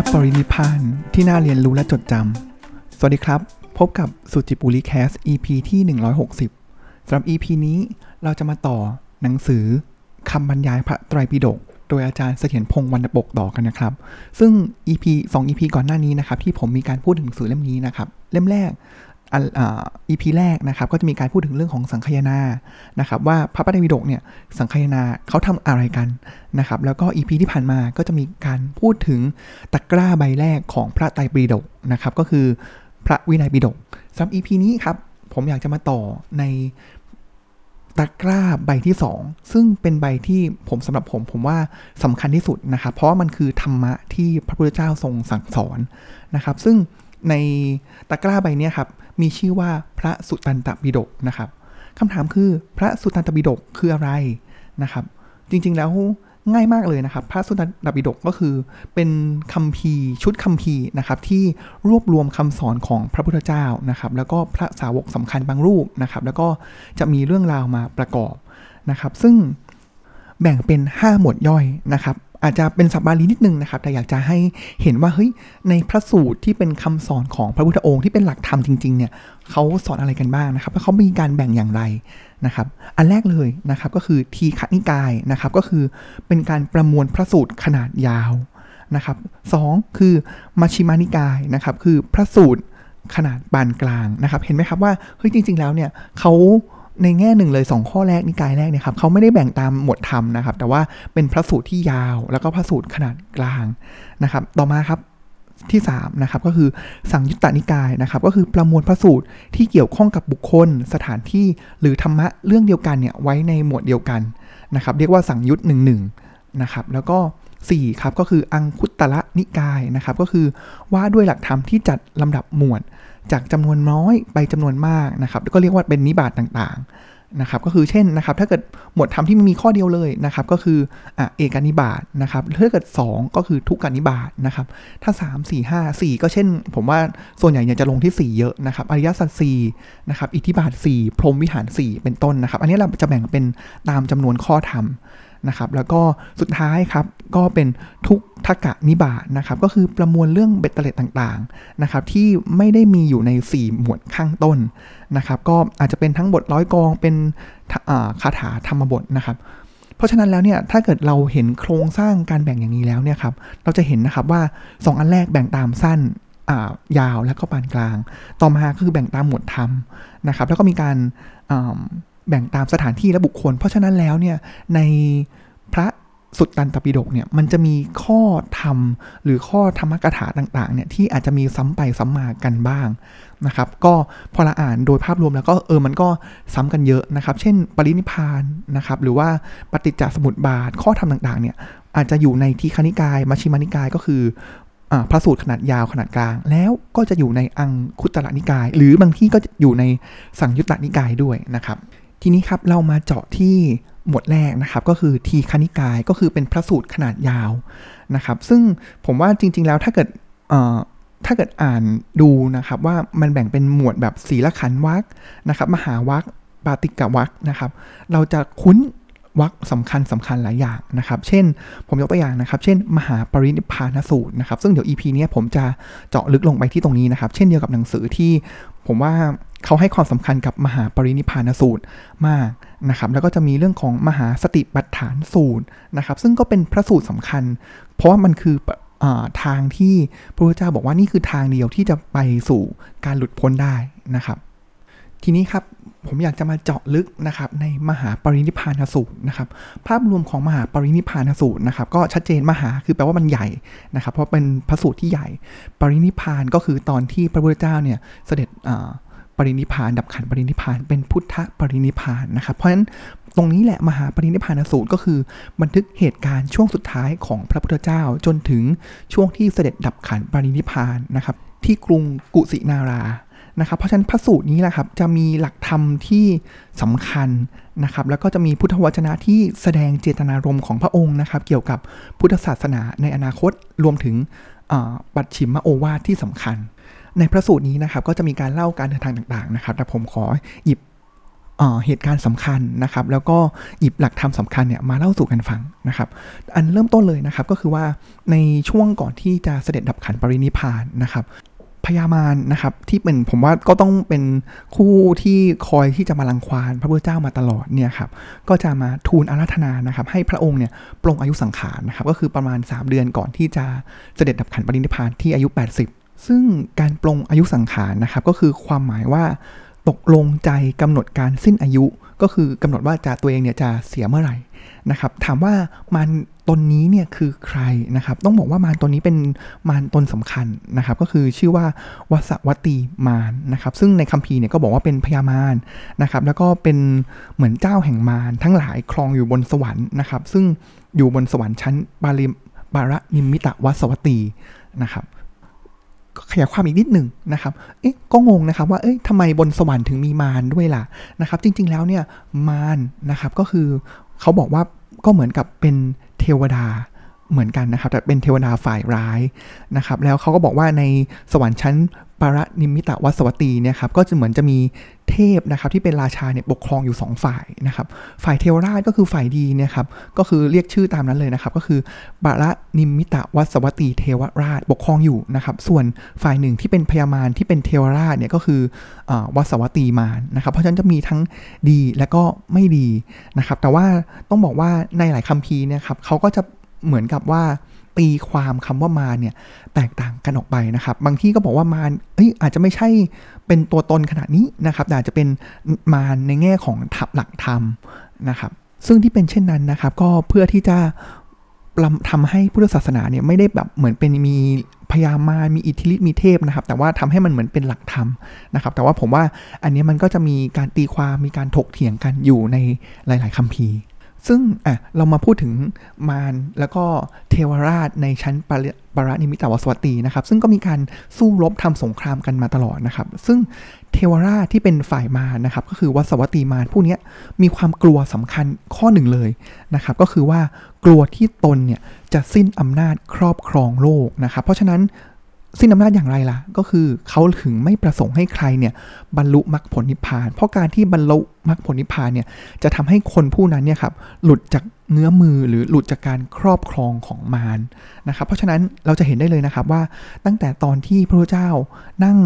ับปรินิพานที่น่าเรียนรู้และจดจำ สวัสดีครับ พบกับสุจิปุรีแคส EP ที่ 160สำหรับ EP นี้เราจะมาต่อหนังสือคำบรรยายพระไตรปิฎกโดยอาจารย์เสถียรพงษ์วรรณปกต่อกันนะครับ ซึ่ง EP 2 EP ก่อนหน้านี้นะครับ ที่ผมมีการพูดถึงหนังสือเล่มนี้นะครับ เล่มแรก อันอ่า EP แรกนะครับก็จะมีการพูดถึงเรื่องของสังคายนานะครับว่าพระไตรปิฎกเนี่ยสังคายนาเขาทำอะไรกันนะครับแล้วก็ EP ที่ผ่านมาก็จะมีการพูดถึงตะกร้าใบแรกของพระไตรปิฎกนะครับก็คือพระวินัยปิฎกสำหรับ EP นี้ครับผมอยากจะมาต่อในตะกร้าใบที่ 2 ซึ่งเป็นใบที่ผมสำหรับผมผมว่าสำคัญที่สุดนะครับเพราะว่ามันคือธรรมะที่พระพุทธเจ้าทรงสั่งสอนนะครับซึ่ง ในตะกร้าใบนี้ครับ มีชื่อว่าพระสุตตันตปิฎกนะครับคำถามคือพระสุตตันตปิฎกคืออะไรนะครับ จริงๆแล้วง่ายมากเลยนะครับ พระสุตตันตปิฎกก็คือเป็นคัมภีร์ชุดคัมภีร์นะครับ ที่รวบรวมคำสอนของพระพุทธเจ้านะครับ แล้วก็พระสาวกสำคัญบางรูปนะครับ แล้วก็จะมีเรื่องราวมาประกอบนะครับ ซึ่งแบ่งเป็น 5 หมวดย่อยนะครับ อาจจะเป็นสับบาลีนิดนึงนะครับ แต่อยากจะให้เห็นว่าเฮ้ยในพระสูตรที่เป็นคำสอนของพระพุทธองค์ที่เป็นหลักธรรมจริงๆเนี่ยเขาสอนอะไรกันบ้างนะครับแล้วเขามีการแบ่งอย่างไรนะครับ อันแรกเลยนะครับก็คือทีฆนิกายนะครับก็คือเป็นการประมวลพระสูตรขนาดยาวนะครับสองคือมัชฌิมานิกายนะครับคือพระสูตรขนาดปานกลางนะครับ เห็นไหมครับว่าเฮ้ยจริง ๆ แล้วเนี่ยเขา ในแง่หนึ่งเลย 2 ข้อแรกนิกายแรกเนี่ยครับเขาไม่ได้แบ่งตามหมวดธรรมนะครับ แต่ว่าเป็นพระสูตรที่ยาว แล้วก็พระสูตรขนาดกลางนะครับ ต่อมาครับที่3นะครับก็คือสังยุตตนิกายนะครับก็คือประมวลพระสูตรที่เกี่ยวข้องกับบุคคล สถานที่หรือธรรมะเรื่องเดียวกันเนี่ยไว้ในหมวดเดียวกันนะครับเรียกว่าสังยุตหนึ่งหนึ่งนะครับแล้วก็4ครับก็คืออังคุตตะนิกายนะครับก็คือว่าด้วยหลักธรรมที่จัดลำดับหมวด จากจำนวนน้อยไปจำนวนมากนะครับก็เรียกว่าเป็นนิบาตต่างๆนะครับก็คือเช่นนะครับถ้าเกิดหมวดธรรมที่มีข้อเดียวเลยนะครับก็คืออะเอกานิบาตนะครับถ้าเกิด 2 ก็คือทุกกานิบาตนะครับถ้า 3 4 5 4 ก็เช่น ผมว่าส่วนใหญ่เนี่ยจะลงที่ 4 เยอะนะครับอริยสัจสี่นะครับอิทธิบาท 4 พรหมวิหาร 4 เป็นต้นนะครับ อันนี้เราจะแบ่งเป็นตามจำนวนข้อธรรม นะครับแล้วก็สุดท้ายครับก็เป็นทุกทกะนิบาตนะครับก็คือประมวลเรื่องเบ็ดเตล็ดต่างๆนะครับที่ไม่ได้มีอยู่ใน 4 หมวดข้างต้นนะครับก็อาจจะเป็นทั้งบทร้อยกองเป็นคาถาธรรมบทนะครับเพราะฉะนั้นแล้วเนี่ยถ้าเกิดเราเห็นโครงสร้างการแบ่งอย่างนี้แล้วเนี่ยครับเราจะเห็นนะครับว่า 2 อันแรกแบ่งตามสั้นยาวและก็ปานกลาง ต่อมาคือแบ่งตามหมวดธรรมนะครับแล้วก็มีการ แบ่งตามสถานที่และบุคคล เพราะฉะนั้นแล้วเนี่ยในพระสุตตันตปิฎกเนี่ยมันจะมีข้อธรรมหรือข้อธรรมกถาต่างๆเนี่ยที่อาจจะมีซ้ำไปซ้ำมากันบ้างนะครับ ก็พอเราอ่านโดยภาพรวมแล้วก็เออมันก็ซ้ำกันเยอะนะครับ เช่น ปรินิพานนะครับ หรือว่าปฏิจจสมุปบาทข้อธรรมต่างๆเนี่ยอาจจะอยู่ในทีคณิกายมัชฌิมานิกายก็คือพระสูตรขนาดยาวขนาดกลาง แล้วก็จะอยู่ในอังคุตตะนิกาย หรือบางที่ก็อยู่ในสังยุตตนิกายด้วยนะครับ ทีนี้ครับเรามาเจาะที่หมวดแรกนะครับก็คือทีคณิกายก็คือเป็นพระสูตรขนาดยาวนะครับ ซึ่งผมว่าจริง ๆ แล้วถ้าเกิดถ้าเกิดอ่านดูนะครับว่ามันแบ่งเป็นหมวดแบบศีลขันวักนะครับ มหาวักปาติกวักนะครับ เราจะคุ้นวักสำคัญสำคัญหลายอย่างนะครับ เช่น ผมยกตัวอย่างนะครับ เช่น มหาปรินิพานสูตรนะครับ ซึ่งเดี๋ยว EP นี้ผมจะเจาะลึกลงไปที่ตรงนี้นะครับ เช่นเดียวกับหนังสือที่ผมว่า เขาให้ความสำคัญกับมหาปรินิพานสูตรมากนะครับ แล้วก็จะมีเรื่องของมหาสติปัฏฐานสูตรนะครับ ซึ่งก็เป็นพระสูตรสำคัญ เพราะว่ามันคือทางที่พระพุทธเจ้าบอกว่านี่คือทางเดียวที่จะไปสู่การหลุดพ้นได้นะครับ ทีนี้ครับผมอยากจะมาเจาะลึกนะครับในมหาปรินิพานสูตรนะครับ ภาพรวมของมหาปรินิพานสูตรนะครับ ก็ชัดเจนมหาคือแปลว่ามันใหญ่นะครับ เพราะเป็นพระสูตรที่ใหญ่ ปรินิพานก็คือตอนที่พระพุทธเจ้าเนี่ยเสด็จ ปรินิพาน ดับขันปรินิพาน เป็นพุทธปรินิพานนะครับ เพราะฉะนั้นตรงนี้แหละมหาปรินิพานสูตรก็คือ บันทึกเหตุการณ์ช่วงสุดท้ายของพระพุทธเจ้าจนถึงช่วงที่เสด็จดับขันปรินิพานนะครับ ที่กรุงกุสินารานะครับ เพราะฉะนั้นพระสูตรนี้แหละครับจะมีหลักธรรมที่สำคัญนะครับ แล้วก็จะมีพุทธวจนะที่แสดงเจตนารมณ์ของพระองค์นะครับ เกี่ยวกับพุทธศาสนาในอนาคตรวมถึงปัจฉิมโอวาทที่สำคัญ ในพระสูตรนี้นะครับก็จะมีการเล่าการเดินทางต่างๆนะครับแต่ผมขอหยิบเหตุการณ์สำคัญนะครับ แล้วก็หยิบหลักธรรมสาคัญเนี่ยมาเล่าสู่กันฟังนะครับ อันเริ่มต้นเลยนะครับก็คือว่าในช่วงก่อนที่จะเสด็จดับขันปรินิพานนะครับพญามารนะครับที่เป็นผมว่าก็ต้องเป็นคู่ที่คอยที่จะมาลังควานพระพุทธเจ้ามาตลอดเนี่ยครับก็จะมาทูลอาราธนานะครับ ให้พระองค์เนี่ยปลงอายุสังขารนะครับก็คือประมาณ 3 เดือนก่อนที่จะเสด็จดับขันปรินิพานที่อายุ 80 ซึ่งการปลงอายุสังขารนะครับ ก็คือความหมายว่าตกลงใจกำหนดการสิ้นอายุ ก็คือกำหนดว่าจะตัวเองเนี่ยจะเสียเมื่อไหร่นะครับถามว่ามันตนนี้เนี่ยคือใครนะครับ ต้องบอกว่ามารตนนี้เป็นมารตนสำคัญนะครับ ก็คือชื่อว่าวสวัตีมารนะครับ ซึ่งในคัมภีร์เนี่ยก็บอกว่าเป็นพญามารนะครับ แล้วก็เป็นเหมือนเจ้าแห่งมารทั้งหลายครองอยู่บนสวรรค์นะครับ ซึ่งอยู่บนสวรรค์ชั้นบาลิมบาระนิมิตะวัสวัตีนะครับ ขยายความอีกนิดหนึ่งนะครับ เอ๊ะ ก็งงนะครับว่า เอ๊ะทำไมบนสวรรค์ถึงมีมารด้วยล่ะนะครับ จริง ๆ แล้วเนี่ยมารนะครับก็คือเขาบอกว่าก็เหมือนกับเป็นเทวดาเหมือนกันนะครับแต่เป็นเทวดาฝ่ายร้ายนะครับ แล้วเขาก็บอกว่าในสวรรค์ชั้น ปารนิมิตวัสวัตีเนี่ยครับก็จะเหมือนจะมีเทพนะครับที่เป็นราชาเนี่ยปกครองอยู่ 2 ฝ่ายนะครับฝ่ายเทวราชก็คือฝ่ายดีเนี่ยครับก็คือเรียกชื่อตามนั้นเลยนะครับก็คือปารนิมิตวัสวัตีเทวราชปกครองอยู่นะครับส่วนฝ่ายหนึ่งที่เป็นพญามารที่เป็นเทวราชเนี่ยก็คืออวัสวัตีมารนะครับเพราะฉะนั้นจะมีทั้งดีและก็ไม่ดีนะครับแต่ว่าต้องบอกว่าในหลายคัมภีร์เนี่ยครับเขาก็จะ เหมือนกับว่าตีความคำว่ามาเนี่ยแตกต่างกันออกไปนะครับ บางที่ก็บอกว่ามาเอ้ยอาจจะไม่ใช่เป็นตัวตนขนาดนี้นะครับแต่อาจจะเป็นมาในแง่ของทับหลักธรรมนะครับซึ่งที่เป็นเช่นนั้นนะครับ ก็เพื่อที่จะทำให้พุทธศาสนาเนี่ยไม่ได้แบบเหมือนเป็นมีพยามามีอิทธิฤทธิ์มีเทพนะครับ แต่ว่าทำให้มันเหมือนเป็นหลักธรรมนะครับ แต่ว่าผมว่าอันนี้มันก็จะมีการตีความมีการถกเถียงกันอยู่ในหลาย ๆคัมภีร์ ซึ่งอะเรามาพูดถึงมารแล้วก็เทวราชในชั้นปปรานิมิตาวสวัตีนะครับ ซึ่งก็มีการสู้รบทำสงครามกันมาตลอดนะครับ ซึ่งเทวราชที่เป็นฝ่ายมารนะครับ ก็คือวสวัตีมารผู้นี้มีความกลัวสำคัญข้อหนึ่งเลยนะครับ ก็คือว่ากลัวที่ตนเนี่ยจะสิ้นอำนาจครอบครองโลกนะครับ เพราะฉะนั้น สิ้นอำนาจอย่างไรล่ะ ก็คือเขาถึงไม่ประสงค์ให้ใครเนี่ยบรรลุมรรคผลนิพพาน เพราะการที่บรรลุมรรคผลนิพพานเนี่ยจะทำให้คนผู้นั้นเนี่ยครับหลุดจากเงื้อมือหรือหลุดจากการครอบครองของมารนะครับ เพราะฉะนั้นเราจะเห็นได้เลยนะครับว่าตั้งแต่ตอนที่พระเจ้านั่ง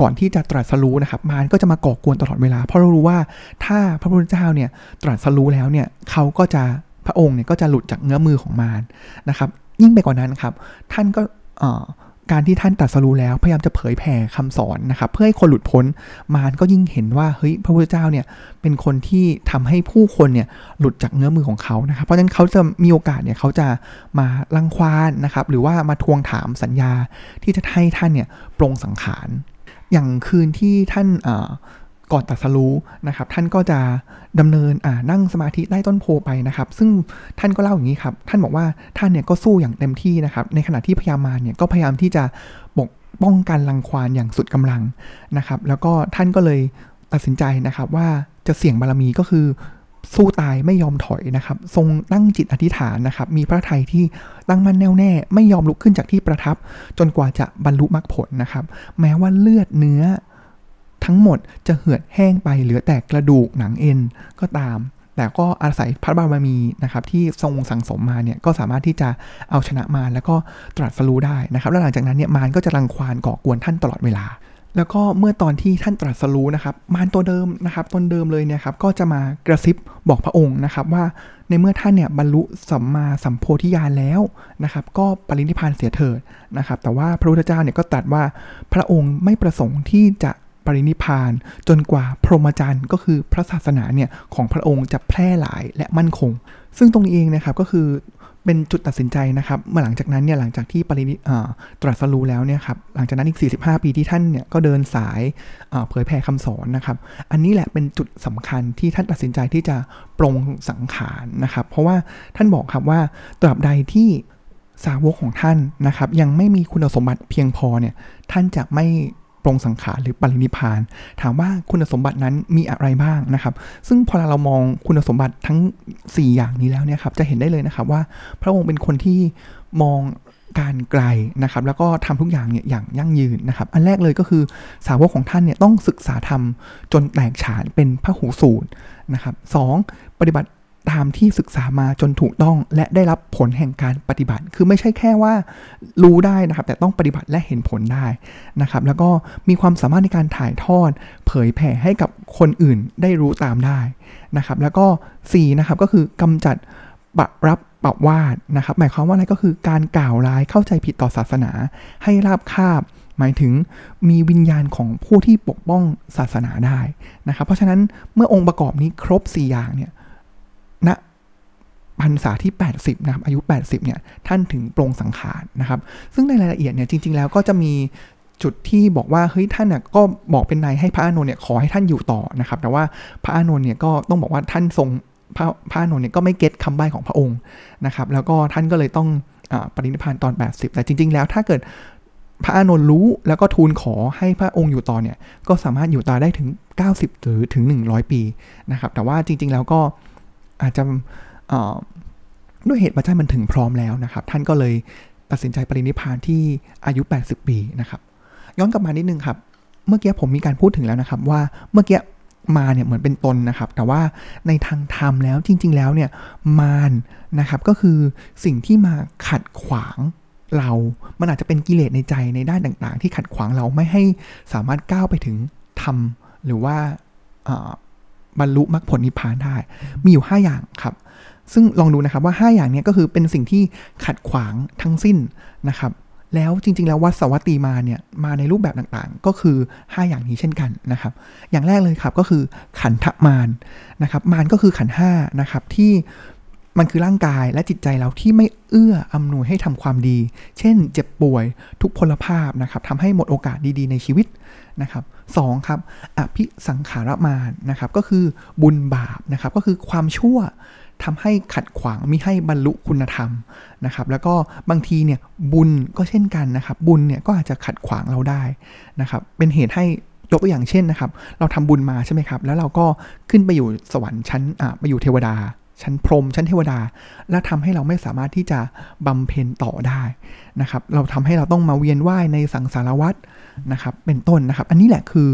ก่อนที่จะตรัสรู้นะครับ มารก็จะมาก่อกวนตลอดเวลา เพราะเรารู้ว่าถ้าพระพุทธเจ้าเนี่ยตรัสรู้แล้วเนี่ยเขาก็จะพระองค์เนี่ยก็จะหลุดจากเงื้อมือของมารนะครับ ยิ่งไปกว่านั้นครับ ท่านก็ การที่ท่านตัดสรู้แล้วพยายามจะเผยแผ่คำสอนนะครับเพื่อให้คนหลุดพ้นมารก็ยิ่งเห็นว่าเฮ้ยพระพุทธเจ้าเนี่ยเป็นคนที่ทำให้ผู้คนเนี่ยหลุดจากเงื้อมือของเขานะครับเพราะฉะนั้นเขาจะมีโอกาสเนี่ยเขาจะมาลังควานนะครับหรือว่ามาทวงถามสัญญาที่จะให้ท่านเนี่ยปรงสังขารอย่างคืนที่ท่าน ก่อนตัดสรู้นะครับ ท่านก็จะดำเนินนั่งสมาธิใต้ต้นโพไปนะครับ ซึ่งท่านก็เล่าอย่างนี้ครับ ท่านบอกว่าท่านเนี่ยก็สู้อย่างเต็มที่นะครับ ในขณะที่พยามาเนี่ยก็พยายามที่จะปกป้องกันรังควานอย่างสุดกำลังนะครับ แล้วก็ท่านก็เลยตัดสินใจนะครับว่าจะเสี่ยงบารมีก็คือสู้ตายไม่ยอมถอยนะครับ ทรงตั้งจิตอธิษฐานนะครับ มีพระทัยที่ตั้งมั่นแน่วแน่ ไม่ยอมลุกขึ้นจากที่ประทับ จนกว่าจะบรรลุมรรคผลนะครับ แม้ว่าเลือดเนื้อ ทั้งหมดจะเหือดแห้งไปเหลือแต่กระดูกหนังเอ็นก็ตาม แต่ก็อาศัยพระบารมีนะครับที่ทรงสั่งสมมาเนี่ยก็สามารถที่จะเอาชนะมารแล้วก็ตรัสรู้ได้นะครับแล้วหลังจากนั้นเนี่ยมารก็จะรังควานก่อกวนท่านตลอดเวลาแล้วก็เมื่อตอนที่ท่านตรัสรู้นะครับ มารตัวเดิมนะครับตนเดิมเลยเนี่ยครับก็จะมากระซิบบอกพระองค์นะครับว่าในเมื่อท่านเนี่ยบรรลุสัมมาสัมโพธิญาณแล้วนะครับ ก็ปรินิพานเสียเถิดนะครับ แต่ว่าพระพุทธเจ้าเนี่ยก็ตรัสว่าพระองค์ไม่ประสงค์ที่จะ รินิพาน จนกว่าพรหมจรรย์ก็คือพระศาสนาเนี่ยของพระองค์จะแพร่หลายและมั่นคง ซึ่งตรงนี้เองนะครับก็คือเป็นจุดตัดสินใจนะครับเมื่อหลังจากนั้นเนี่ยหลังจากที่ปรินิตรัสรู้แล้วเนี่ยครับหลังจากนั้นอีก 45 ปีที่ท่านเนี่ยก็เดินสายเผยแผ่คำสอนนะครับ อันนี้แหละเป็นจุดสำคัญที่ท่านตัดสินใจที่จะปรงสังขารนะครับ เพราะว่าท่านบอกครับว่าตราบใดที่สาวกของท่านนะครับ ยังไม่มีคุณสมบัติเพียงพอเนี่ยท่านจะไม่ ปรงสังขารหรือปรินิพาน ถามว่าคุณสมบัตินั้นมีอะไรบ้างนะครับ ซึ่งพอเรามองคุณสมบัติทั้ง 4 อย่างนี้แล้วเนี่ยครับจะเห็นได้เลยนะครับว่าพระองค์เป็นคนที่มองการไกลนะครับแล้วก็ทำทุกอย่างเนี่ยอย่างยั่งยืนนะครับ อันแรกเลยก็คือสาวกของท่านเนี่ยต้องศึกษาธรรมจนแตกฉานเป็นพระหูสูตรนะครับสปฏิบัติ ตามที่ศึกษามาจนถูกต้องและได้รับผลแห่งการปฏิบัติ คือไม่ใช่แค่ว่ารู้ได้นะครับ แต่ต้องปฏิบัติและเห็นผลได้นะครับ แล้วก็มีความสามารถในการถ่ายทอด เผยแผ่ให้กับคนอื่นได้รู้ตามได้นะครับ แล้วก็ 4 นะครับก็คือกำจัดปรับปรับวาดนะครับ หมายความว่าอะไรก็คือการกล่าวร้ายเข้าใจผิดต่อศาสนา ให้ราบคาบหมายถึงมีวิญญาณของผู้ที่ปกป้องศาสนาได้นะครับ เพราะฉะนั้นเมื่อองค์ประกอบนี้ครบ 4 อย่างเนี่ย ณพรรษาที่ 80 นะครับ อายุ 80 เนี่ย ท่านถึงปรงสังขารนะครับ ซึ่งในรายละเอียดเนี่ย จริง ๆ แล้วก็จะมีจุดที่บอกว่า เฮ้ย ท่านน่ยก็บอกเป็นนายให้พระอานนท์เนี่ย ขอให้ท่านอยู่ต่อนะครับ แต่ว่าพระอานนท์เนี่ย ก็ต้องบอกว่าท่านทรงพระพระอานนท์เนี่ย ก็ไม่เก็ตคำใบ้ของพระองค์นะครับ แล้วก็ท่านก็เลยต้องอปรินิพานตอน 80 แต่จริง ๆ แล้วถ้าเกิดพระอานนท์รู้แล้วก็ทูลขอให้พระองค์อยู่ต่อเนี่ย ก็สามารถอยู่ต่อได้ถึง 90 หรือถึง 100 ปีนะครับ แต่ว่าจริง ๆ แล้วก็ อาจจะด้วยเหตุปัจจัยมันถึงพร้อมแล้วนะครับ ท่านก็เลยตัดสินใจปรินิพานที่อายุ 80 ปีนะครับ ย้อนกลับมานิดนึงครับ เมื่อกี้ผมมีการพูดถึงแล้วนะครับ ว่าเมื่อกี้มาเนี่ยเหมือนเป็นตนนะครับ แต่ว่าในทางธรรมแล้วจริง ๆ แล้วเนี่ยมารนะครับก็คือสิ่งที่มาขัดขวางเรา มันอาจจะเป็นกิเลสในใจในด้านต่าง ๆ ที่ขัดขวางเราไม่ให้สามารถก้าวไปถึงธรรมหรือว่า บรรลุมรรคผลนิพพานได้ มีอยู่ 5 อย่างครับ ซึ่งลองดูนะครับว่า 5 อย่างนี้ก็คือเป็นสิ่งที่ขัดขวางทั้งสิ้นนะครับแล้วจริง ๆ แล้ววัสวัตตีมาเนี่ยมาในรูปแบบต่างๆ ก็คือ 5 อย่างนี้เช่นกันนะครับ อย่างแรกเลยครับก็คือขันธมารนะครับ มารก็คือขันห้านะครับที่ มันคือร่างกายและจิตใจเราที่ไม่เอื้ออำนวยให้ทำความดี เช่น เจ็บป่วยทุกพลภาพนะครับทำให้หมดโอกาสดีๆในชีวิตนะครับสองครับอภิสังขารมานนะครับก็คือบุญบาปนะครับก็คือความชั่วทำให้ขัดขวางมิให้บรรลุคุณธรรมนะครับ แล้วก็บางทีเนี่ยบุญก็เช่นกันนะครับ บุญเนี่ยก็อาจจะขัดขวางเราได้นะครับเป็นเหตุให้ยกตัวอย่างเช่นนะครับ เราทำบุญมาใช่ไหมครับ แล้วเราก็ขึ้นไปอยู่สวรรค์ชั้นอ่าไปอยู่เทวดา ชั้นพรมชั้นเทวดา แล้วทำให้เราไม่สามารถที่จะบำเพ็ญต่อได้นะครับ เราทำให้เราต้องมาเวียนว่ายในสังสารวัฏนะครับ เป็นต้นนะครับ อันนี้แหละคือ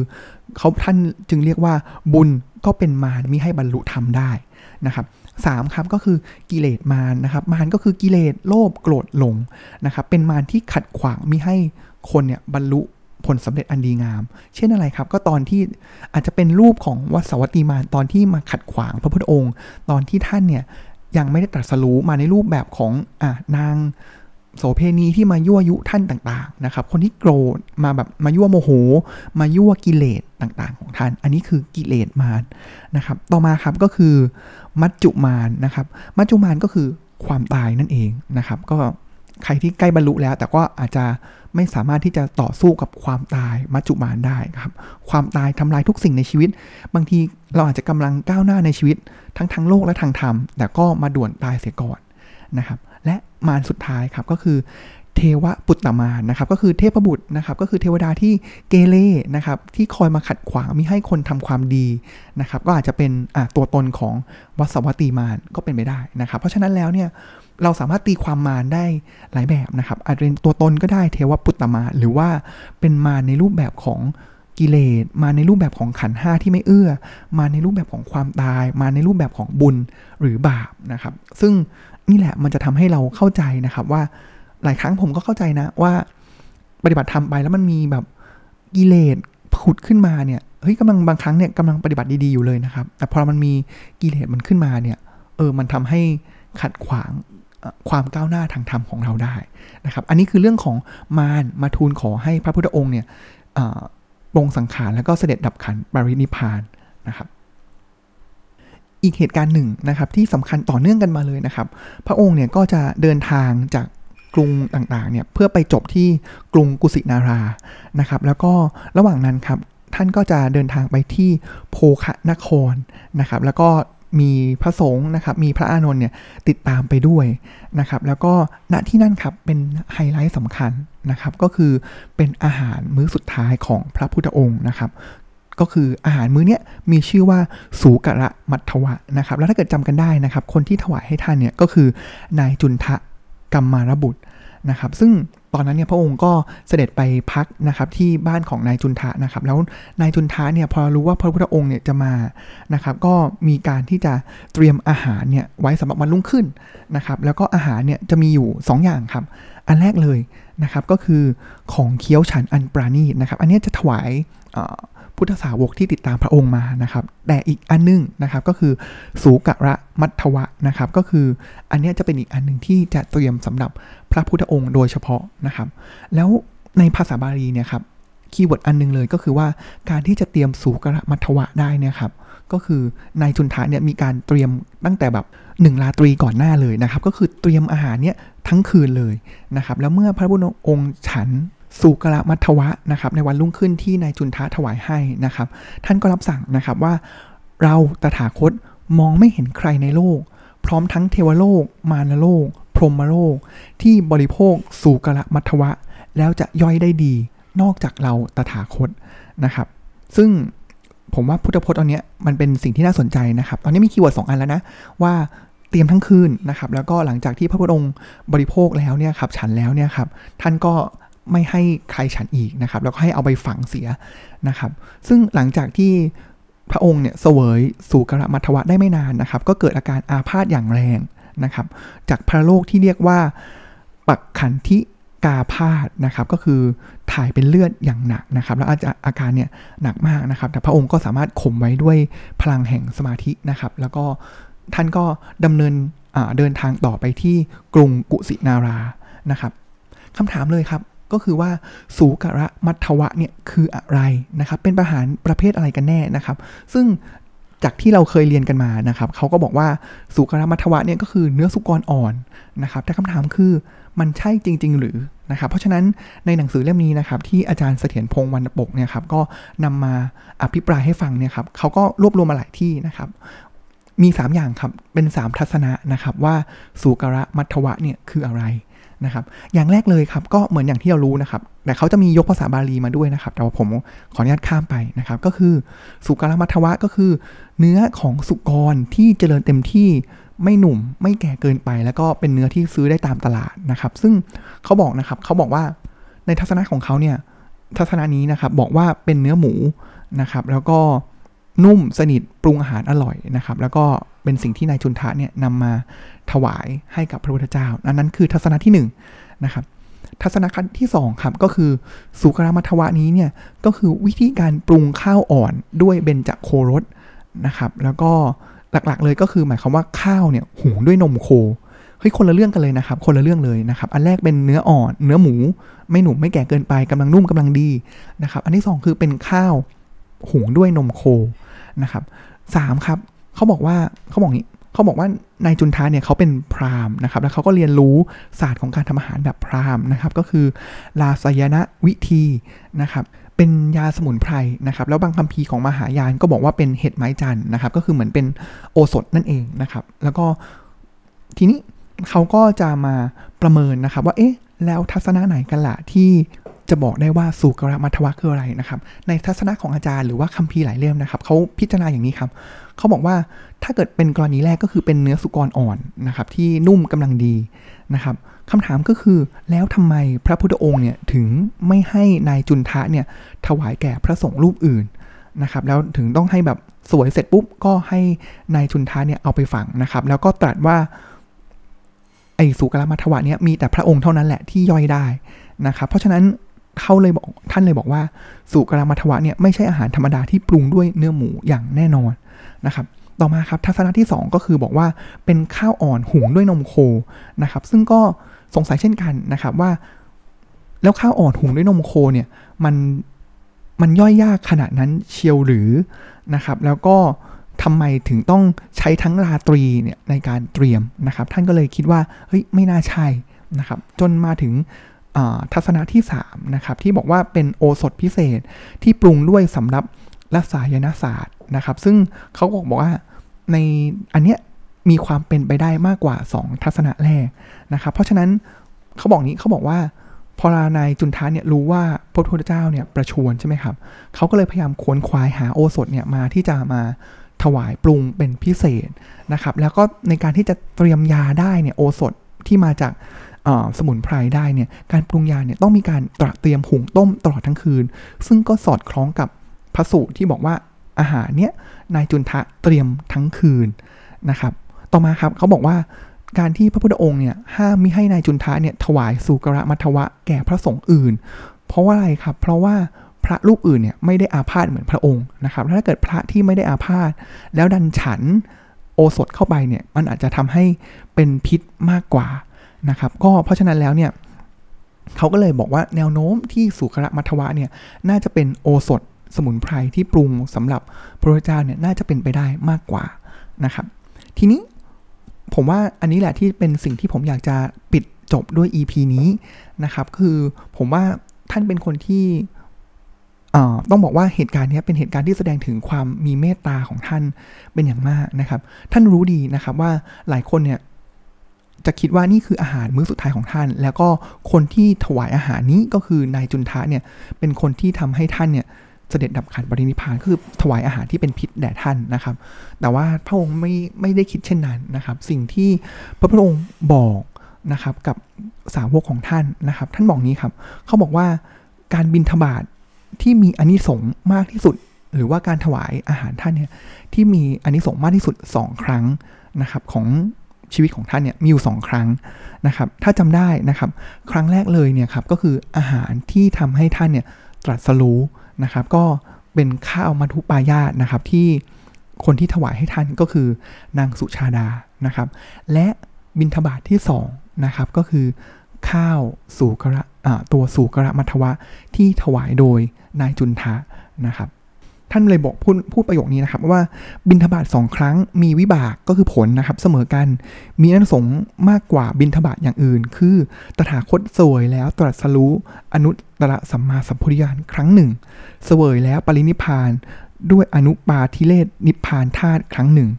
เขาท่านจึงเรียกว่าบุญก็เป็นมารมิให้บรรลุธรรมได้นะครับสามครับก็คือกิเลสมารนะครับ มารก็คือกิเลสโลภโกรธหลงนะครับ เป็นมารที่ขัดขวางมิให้คนเนี่ยบรรลุ ผลสำเร็จอันดีงาม เช่นอะไรครับ ก็ตอนที่อาจจะเป็นรูปของวัสวัติมารตอนที่มาขัดขวางพระพุทธองค์ ตอนที่ท่านเนี่ยยังไม่ได้ตรัสรู้มาในรูปแบบของอ่านางโสเพณีที่มายั่วยุท่านต่างๆนะครับ คนที่โกรธมาแบบมายั่วโมโห มายั่วกิเลสต่างๆ ของท่าน อันนี้คือกิเลสมารนะครับ ต่อมาครับก็คือมัจจุมารนะครับ มัจจุมารก็คือความตายนั่นเองนะครับ ก็ ใครที่ใกล้บรรลุแล้ว แต่ก็อาจจะไม่สามารถที่จะต่อสู้กับความตายมัจจุมานได้ครับ ความตายทำลายทุกสิ่งในชีวิต บางทีเราอาจจะกำลังก้าวหน้าในชีวิต ทั้งทางโลกและทางธรรม แต่ก็มาด่วนตายเสียก่อนนะครับ และมารสุดท้ายครับก็คือ เทวปุตตมานะครับก็คือเทพบุตรนะครับก็คือเทวดาที่เกเรนะครับที่คอยมาขัดขวางมิให้คนทำความดีนะครับก็อาจจะเป็นตัวตนของวัสวัติมารก็เป็นไปได้นะครับ เพราะฉะนั้นแล้วเนี่ยเราสามารถตีความมารได้หลายแบบนะครับ อาจจะเป็นตัวตนก็ได้เทวปุตตมารหรือว่าเป็นมารในรูปแบบของกิเลสมาในรูปแบบของขันห้าที่ไม่เอื้อ มาในรูปแบบของความตาย มาในรูปแบบของบุญหรือบาปนะครับ ซึ่งนี่แหละมันจะทำให้เราเข้าใจนะครับว่า หลายครั้งผมก็เข้าใจนะว่าปฏิบัติธรรมไปแล้วมันมีแบบกิเลสผุดขึ้นมาเนี่ยเฮ้ยกำลังบางครั้งเนี่ยกำลังปฏิบัติดีๆอยู่เลยนะครับ แต่พอมันมีกิเลสมันขึ้นมาเนี่ยเออมันทำให้ขัดขวางความก้าวหน้าทางธรรมของเราได้นะครับ อันนี้คือเรื่องของมารมาทูลขอให้พระพุทธองค์เนี่ยปรงสังขารแล้วก็เสด็จดับขันปรินิพานนะครับ อีกเหตุการณ์หนึ่งนะครับที่สำคัญต่อเนื่องกันมาเลยนะครับ พระองค์เนี่ยก็จะเดินทางจาก กรุงต่างๆเนี่ยเพื่อไปจบที่กรุงกุสินารานะครับ แล้วก็ระหว่างนั้นครับท่านก็จะเดินทางไปที่โพคะนครนะครับ แล้วก็มีพระสงฆ์นะครับ มีพระอานนท์เนี่ยติดตามไปด้วยนะครับ แล้วก็ณที่นั่นครับเป็นไฮไลท์สำคัญนะครับ ก็คือเป็นอาหารมื้อสุดท้ายของพระพุทธองค์นะครับ ก็คืออาหารมื้อเนี้ยมีชื่อว่าสูกระมัทวะนะครับ แล้วถ้าเกิดจำกันได้นะครับ คนที่ถวายให้ท่านเนี่ยก็คือนายจุนทะ กัมมารบุตรนะครับ ซึ่งตอนนั้นเนี่ยพระองค์ก็เสด็จไปพักนะครับที่บ้านของนายจุนทะนะครับ แล้วนายจุนทะเนี่ยพอรู้ว่าพระพุทธองค์เนี่ยจะมานะครับ ก็มีการที่จะเตรียมอาหารเนี่ยไว้สำหรับวันรุ่งขึ้นนะครับ แล้วก็อาหารเนี่ยจะมีอยู่ 2 อย่างครับ อันแรกเลยนะครับก็คือของเคี้ยวฉันอันปราณีตนะครับ อันนี้จะถวาย พุทธสาวกที่ติดตามพระองค์มานะครับ แต่อีกอันนึงนะครับก็คือสูกระมัทวะนะครับก็คืออันนี้จะเป็นอีกอันหนึ่งที่จะเตรียมสำหรับพระพุทธองค์โดยเฉพาะนะครับ แล้วในภาษาบาลีเนี่ยครับคีย์เวิร์ดอันนึงเลยก็คือว่าการที่จะเตรียมสูกระมัทวะได้เนี่ยครับก็คือนายจุนทะเนี่ยมีการเตรียมตั้งแต่แบบหนึ่งราตรีก่อนหน้าเลยนะครับ ก็คือเตรียมอาหารเนี่ยทั้งคืนเลยนะครับ แล้วเมื่อพระพุทธองค์ฉัน สุกระมัทวะนะครับในวันรุ่งขึ้นที่นายจุนทะถวายให้นะครับ ท่านก็รับสั่งนะครับว่าเราตถาคตมองไม่เห็นใครในโลก พร้อมทั้งเทวโลก มารโลก พรหมโลก ที่บริโภคสุกระมัทวะ แล้วจะย่อยได้ดี นอกจากเราตถาคตนะครับ ซึ่งผมว่าพุทธพจน์ตอนนี้มันเป็นสิ่งที่น่าสนใจนะครับ ตอนนี้มีคีย์เวิร์ดสองอันแล้วนะ ว่าเตรียมทั้งคืนนะครับ แล้วก็หลังจากที่พระพุทธองค์บริโภคแล้วเนี่ยครับ ฉันแล้วเนี่ยครับ ท่านก็ ไม่ให้ใครฉันอีกนะครับ แล้วก็ให้เอาไปฝังเสียนะครับ ซึ่งหลังจากที่พระองค์เนี่ยเสวยสู่กระมัทวะได้ไม่นานนะครับ ก็เกิดอาการอาพาธอย่างแรงนะครับ จากพระโลกที่เรียกว่าปักขันธิกาพาธนะครับ ก็คือถ่ายเป็นเลือดอย่างหนักนะครับ แล้วอาจจะอาการเนี่ยหนักมากนะครับ แต่พระองค์ก็สามารถข่มไว้ด้วยพลังแห่งสมาธินะครับ แล้วก็ท่านก็ดำเนินเดินทางต่อไปที่กรุงกุสินารานะครับคำถามเลยครับ ก็คือว่าสูกระมัทวะเนี่ยคืออะไรนะครับ เป็นประหารประเภทอะไรกันแน่นะครับ ซึ่งจากที่เราเคยเรียนกันมานะครับเขาก็บอกว่าสุกรมัทวะเนี่ยก็คือเนื้อสุกรอ่อนนะครับ แต่คำถามคือมันใช่จริง ๆ หรือนะครับ เพราะฉะนั้นในหนังสือเล่มนี้นะครับ ที่อาจารย์เสถียรพงศ์วรรณปกเนี่ยครับก็นำมาอภิปรายให้ฟังเนี่ยครับเขาก็รวบรวมมาหลายที่นะครับ มี 3 อย่างครับเป็น 3 ทัศนะนะครับว่าสุกระมัทวะเนี่ยคืออะไร นะครับ อย่างแรกเลยครับก็เหมือนอย่างที่เรารู้นะครับ แต่เขาจะมียกภาษาบาลีมาด้วยนะครับ แต่ว่าผมขออนุญาตข้ามไปนะครับ ก็คือสุกรมัทวะก็คือ เนื้อของสุกรที่เจริญเต็มที่ไม่หนุ่มไม่แก่เกินไป แล้วก็เป็นเนื้อที่ซื้อได้ตามตลาดนะครับ ซึ่งเขาบอกนะครับเขาบอกว่าในทัศนะของเขาเนี่ยทัศนะนี้นะครับบอกว่าเป็นเนื้อหมูนะครับ แล้วก็ นุ่มสนิทปรุงอาหารอร่อยนะครับ แล้วก็เป็นสิ่งที่นายจุนทะเนี่ยนำมาถวายให้กับพระพุทธเจ้าอันนั้นคือทัศนะที่1นนะครับทัศนะที่2ครับก็คือสุกรามัทวะนี้เนี่ยก็คือวิธีการปรุงข้าวอ่อนด้วยเบญจโครสนะครับ แล้วก็หลักๆเลยก็คือหมายความว่าข้าวเนี่ยหุงด้วยนมโคเฮ้ยคนละเรื่องกันเลยนะครับ คนละเรื่องเลยนะครับ อันแรกเป็นเนื้ออ่อน เนื้อหมู ไม่หนุ่มไม่แก่เกินไปกำลังนุ่มกำลังดีนะครับ อันที่ 2 คือเป็นข้าวหุงด้วยนมโค นะครับสามครับเขาบอกว่าเขาบอกงี้เขาบอกว่านายจุนทาเนี่ยเขาเป็นพราหมณ์นะครับแล้วเขาก็เรียนรู้ศาสตร์ของการทำอาหารแบบพราหมณ์นะครับ ก็คือลาสยนะวิธีนะครับเป็นยาสมุนไพรนะครับแล้วบางคัมภีร์ของมหายานก็บอกว่าเป็นเห็ดไม้จันนะครับ ก็คือเหมือนเป็นโอสถนั่นเองนะครับ แล้วก็ทีนี้เขาก็จะมาประเมินนะครับว่าเอ๊ะแล้วทัศนะไหนกันล่ะที่ จะบอกได้ว่าสุกรมัทวะคืออะไรนะครับ ในทัศนะของอาจารย์หรือว่าคัมภีร์หลายเล่มนะครับเขาพิจารณาอย่างนี้ครับเขาบอกว่าถ้าเกิดเป็นกรณีแรกก็คือเป็นเนื้อสุกรอ่อนนะครับที่นุ่มกำลังดีนะครับคำถามก็คือแล้วทำไมพระพุทธองค์เนี่ยถึงไม่ให้นายจุนทะเนี่ยถวายแก่พระสงฆ์รูปอื่นนะครับแล้วถึงต้องให้แบบสวยเสร็จปุ๊บก็ให้นายจุนทะเนี่ยเอาไปฝังนะครับ แล้วก็ตรัสว่าไอ้สุกรมัทวะเนี่ยมีแต่พระองค์เท่านั้นแหละที่ย่อยได้นะครับเพราะฉะนั้น เขาเลยบอกท่านเลยบอกว่าสุกรามัทวะเนี่ยไม่ใช่อาหารธรรมดาที่ปรุงด้วยเนื้อหมูอย่างแน่นอนนะครับต่อมาครับทัศนะที่ 2 ก็คือบอกว่าเป็นข้าวอ่อนหุงด้วยนมโคนะครับซึ่งก็สงสัยเช่นกันนะครับว่า แล้วข้าวอ่อนหุงด้วยนมโคเนี่ยมันมันย่อยยากขนาดนั้นเชียวหรือนะครับแล้วก็ทำไมถึงต้องใช้ทั้งราตรีเนี่ยในการเตรียมนะครับท่านก็เลยคิดว่าเฮ้ยไม่น่าใช่นะครับจนมาถึง ทัศนะที่3นะครับที่บอกว่าเป็นโอสถพิเศษที่ปรุงด้วยสำหรับรักษายนศาสตร์นะครับ ซึ่งเขาบอกว่าในอันเนี้ยมีความเป็นไปได้มากกว่า 2 ทัศนะแรกนะครับ เพราะฉะนั้นเขาบอกนี้เขาบอกว่าพอรานายจุนทานเนี่ยรู้ว่าพระพุทธเจ้าเนี่ยประชวรใช่ไหมครับเขาก็เลยพยายามค้นคว้าหาโอสถเนี่ยมาที่จะมาถวายปรุงเป็นพิเศษนะครับ แล้วก็ในการที่จะเตรียมยาได้เนี่ยโอสถที่มาจาก สมุนไพรได้เนี่ยการปรุงยาเนี่ยต้องมีการตระเตรียมหุงต้มตลอดทั้งคืน ซึ่งก็สอดคล้องกับพระสูตรที่บอกว่าอาหารเนี่ยนายจุนทะเตรียมทั้งคืนนะครับ ต่อมาครับเขาบอกว่าการที่พระพุทธองค์เนี่ยห้ามมิให้นายจุนทะเนี่ยถวายสุกระมัทวะแก่พระสงฆ์อื่น เพราะว่าอะไรครับ เพราะว่าพระรูปอื่นเนี่ยไม่ได้อาพาธเหมือนพระองค์นะครับถ้าเกิดพระที่ไม่ได้อาพาธแล้วดันฉันโอสถเข้าไปเนี่ยมันอาจจะทำให้เป็นพิษมากกว่า นะครับ ก็เพราะฉะนั้นแล้วเนี่ยเขาก็เลยบอกว่าแนวโน้มที่สุกระมัทวะเนี่ยน่าจะเป็นโอสถสมุนไพรที่ปรุงสำหรับพระเจ้าเนี่ยน่าจะเป็นไปได้มากกว่านะครับ ทีนี้ผมว่าอันนี้แหละที่เป็นสิ่งที่ผมอยากจะปิดจบด้วย EP นี้นะครับ คือผมว่าท่านเป็นคนที่ต้องบอกว่าเหตุการณ์นี้เป็นเหตุการณ์ที่แสดงถึงความมีเมตตาของท่านเป็นอย่างมากนะครับ ท่านรู้ดีนะครับว่าหลายคนเนี่ย จะคิดว่านี่คืออาหารมื้อสุดท้ายของท่าน แล้วก็คนที่ถวายอาหารนี้ก็คือนายจุนทะเนี่ยเป็นคนที่ทำให้ท่านเนี่ยเสด็จดับขันปรินิพานคือถวายอาหารที่เป็นพิษแด่ท่านนะครับ แต่ว่าพระองค์ไม่ไม่ได้คิดเช่นนั้นนะครับ สิ่งที่พระพุทธองค์บอกนะครับกับสาวกของท่านนะครับ ท่านบอกนี้ครับเขาบอกว่าการบินทบาทที่มีอานิสงส์มากที่สุด หรือว่าการถวายอาหารท่านเนี่ยที่มีอานิสงส์มากที่สุด 2 ครั้งนะครับของ ชีวิตของท่านเนี่ยมีอยู่ 2 ครั้งนะครับ ถ้าจำได้นะครับ ครั้งแรกเลยเนี่ยครับก็คืออาหารที่ทำให้ท่านเนี่ยตรัสรู้นะครับ ก็เป็นข้าวมัทุปายาตนะครับที่คนที่ถวายให้ท่านก็คือนางสุชาดานะครับ และบินทบาทที่2นะครับก็คือข้าวสู่กระตัวสู่กระมัทวะที่ถวายโดยนายจุนทะนะครับ ท่านเลยบอกพูดพูดประโยคนี้นะครับ ว่าบินทบาทสองครั้งมีวิบากก็คือผลนะครับเสมอกัน มีนันสงมากกว่าบินทบาทอย่างอื่น คือตถาคตสวยแล้วตรัสรู้อนุตตรสัมมาสัมพุทธญาณครั้งหนึ่ง เสวยแล้วปรินิพานด้วยอนุปาทิเลศนิพพานธาตุครั้งหนึ่ง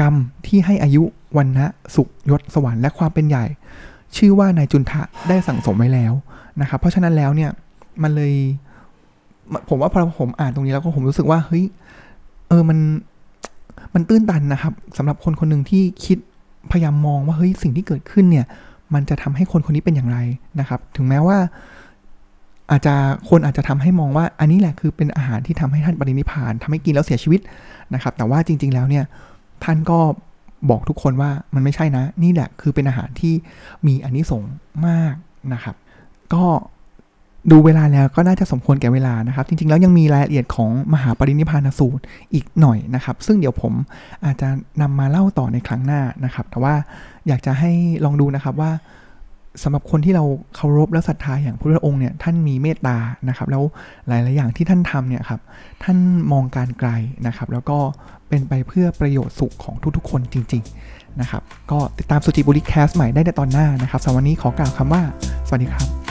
กรรมที่ให้อายุวันนะสุขยศสวรรค์และความเป็นใหญ่ ชื่อว่านายจุนทะได้สั่งสมไว้แล้วนะครับเพราะฉะนั้นแล้วเนี่ยมันเลย ผมว่าพอผมอ่านตรงนี้แล้วก็ผมรู้สึกว่าเฮ้ยเออมันมันตื้นตันนะครับสำหรับคนคนหนึ่งที่คิดพยายามมองว่าเฮ้ยสิ่งที่เกิดขึ้นเนี่ย มันจะทำให้คนคนนี้เป็นอย่างไรนะครับ ถึงแม้ว่า อาจจะคนอาจจะทำให้มองว่า อันนี้แหละคือเป็นอาหารที่ทำให้ท่านปรินิพานทำให้กินแล้วเสียชีวิตนะครับ แต่ว่าจริง ๆ แล้วเนี่ย ท่านก็บอกทุกคนว่ามันไม่ใช่นะ นี่แหละคือเป็นอาหารที่มีอนนิสงส์มากนะครับ ก็ ดูเวลาแล้วก็น่าจะสมควรแก่เวลานะครับ จริงๆแล้วยังมีรายละเอียดของมหาปรินิพานสูตรอีกหน่อยนะครับ ซึ่งเดี๋ยวผมอาจจะนำมาเล่าต่อในครั้งหน้านะครับ แต่ว่าอยากจะให้ลองดูนะครับว่าสำหรับคนที่เราเคารพและศรัทธาอย่างพระองค์เนี่ยท่านมีเมตตานะครับ แล้วหลายๆอย่างที่ท่านทำเนี่ยครับท่านมองการไกลนะครับ แล้วก็เป็นไปเพื่อประโยชน์สุขของทุกๆ คนจริง ๆนะครับ ก็ติดตามสุจิบุริแคสใหม่ได้ในตอนหน้านะครับสำหรับวันนี้ขอกล่าวคำว่า สวัสดีครับ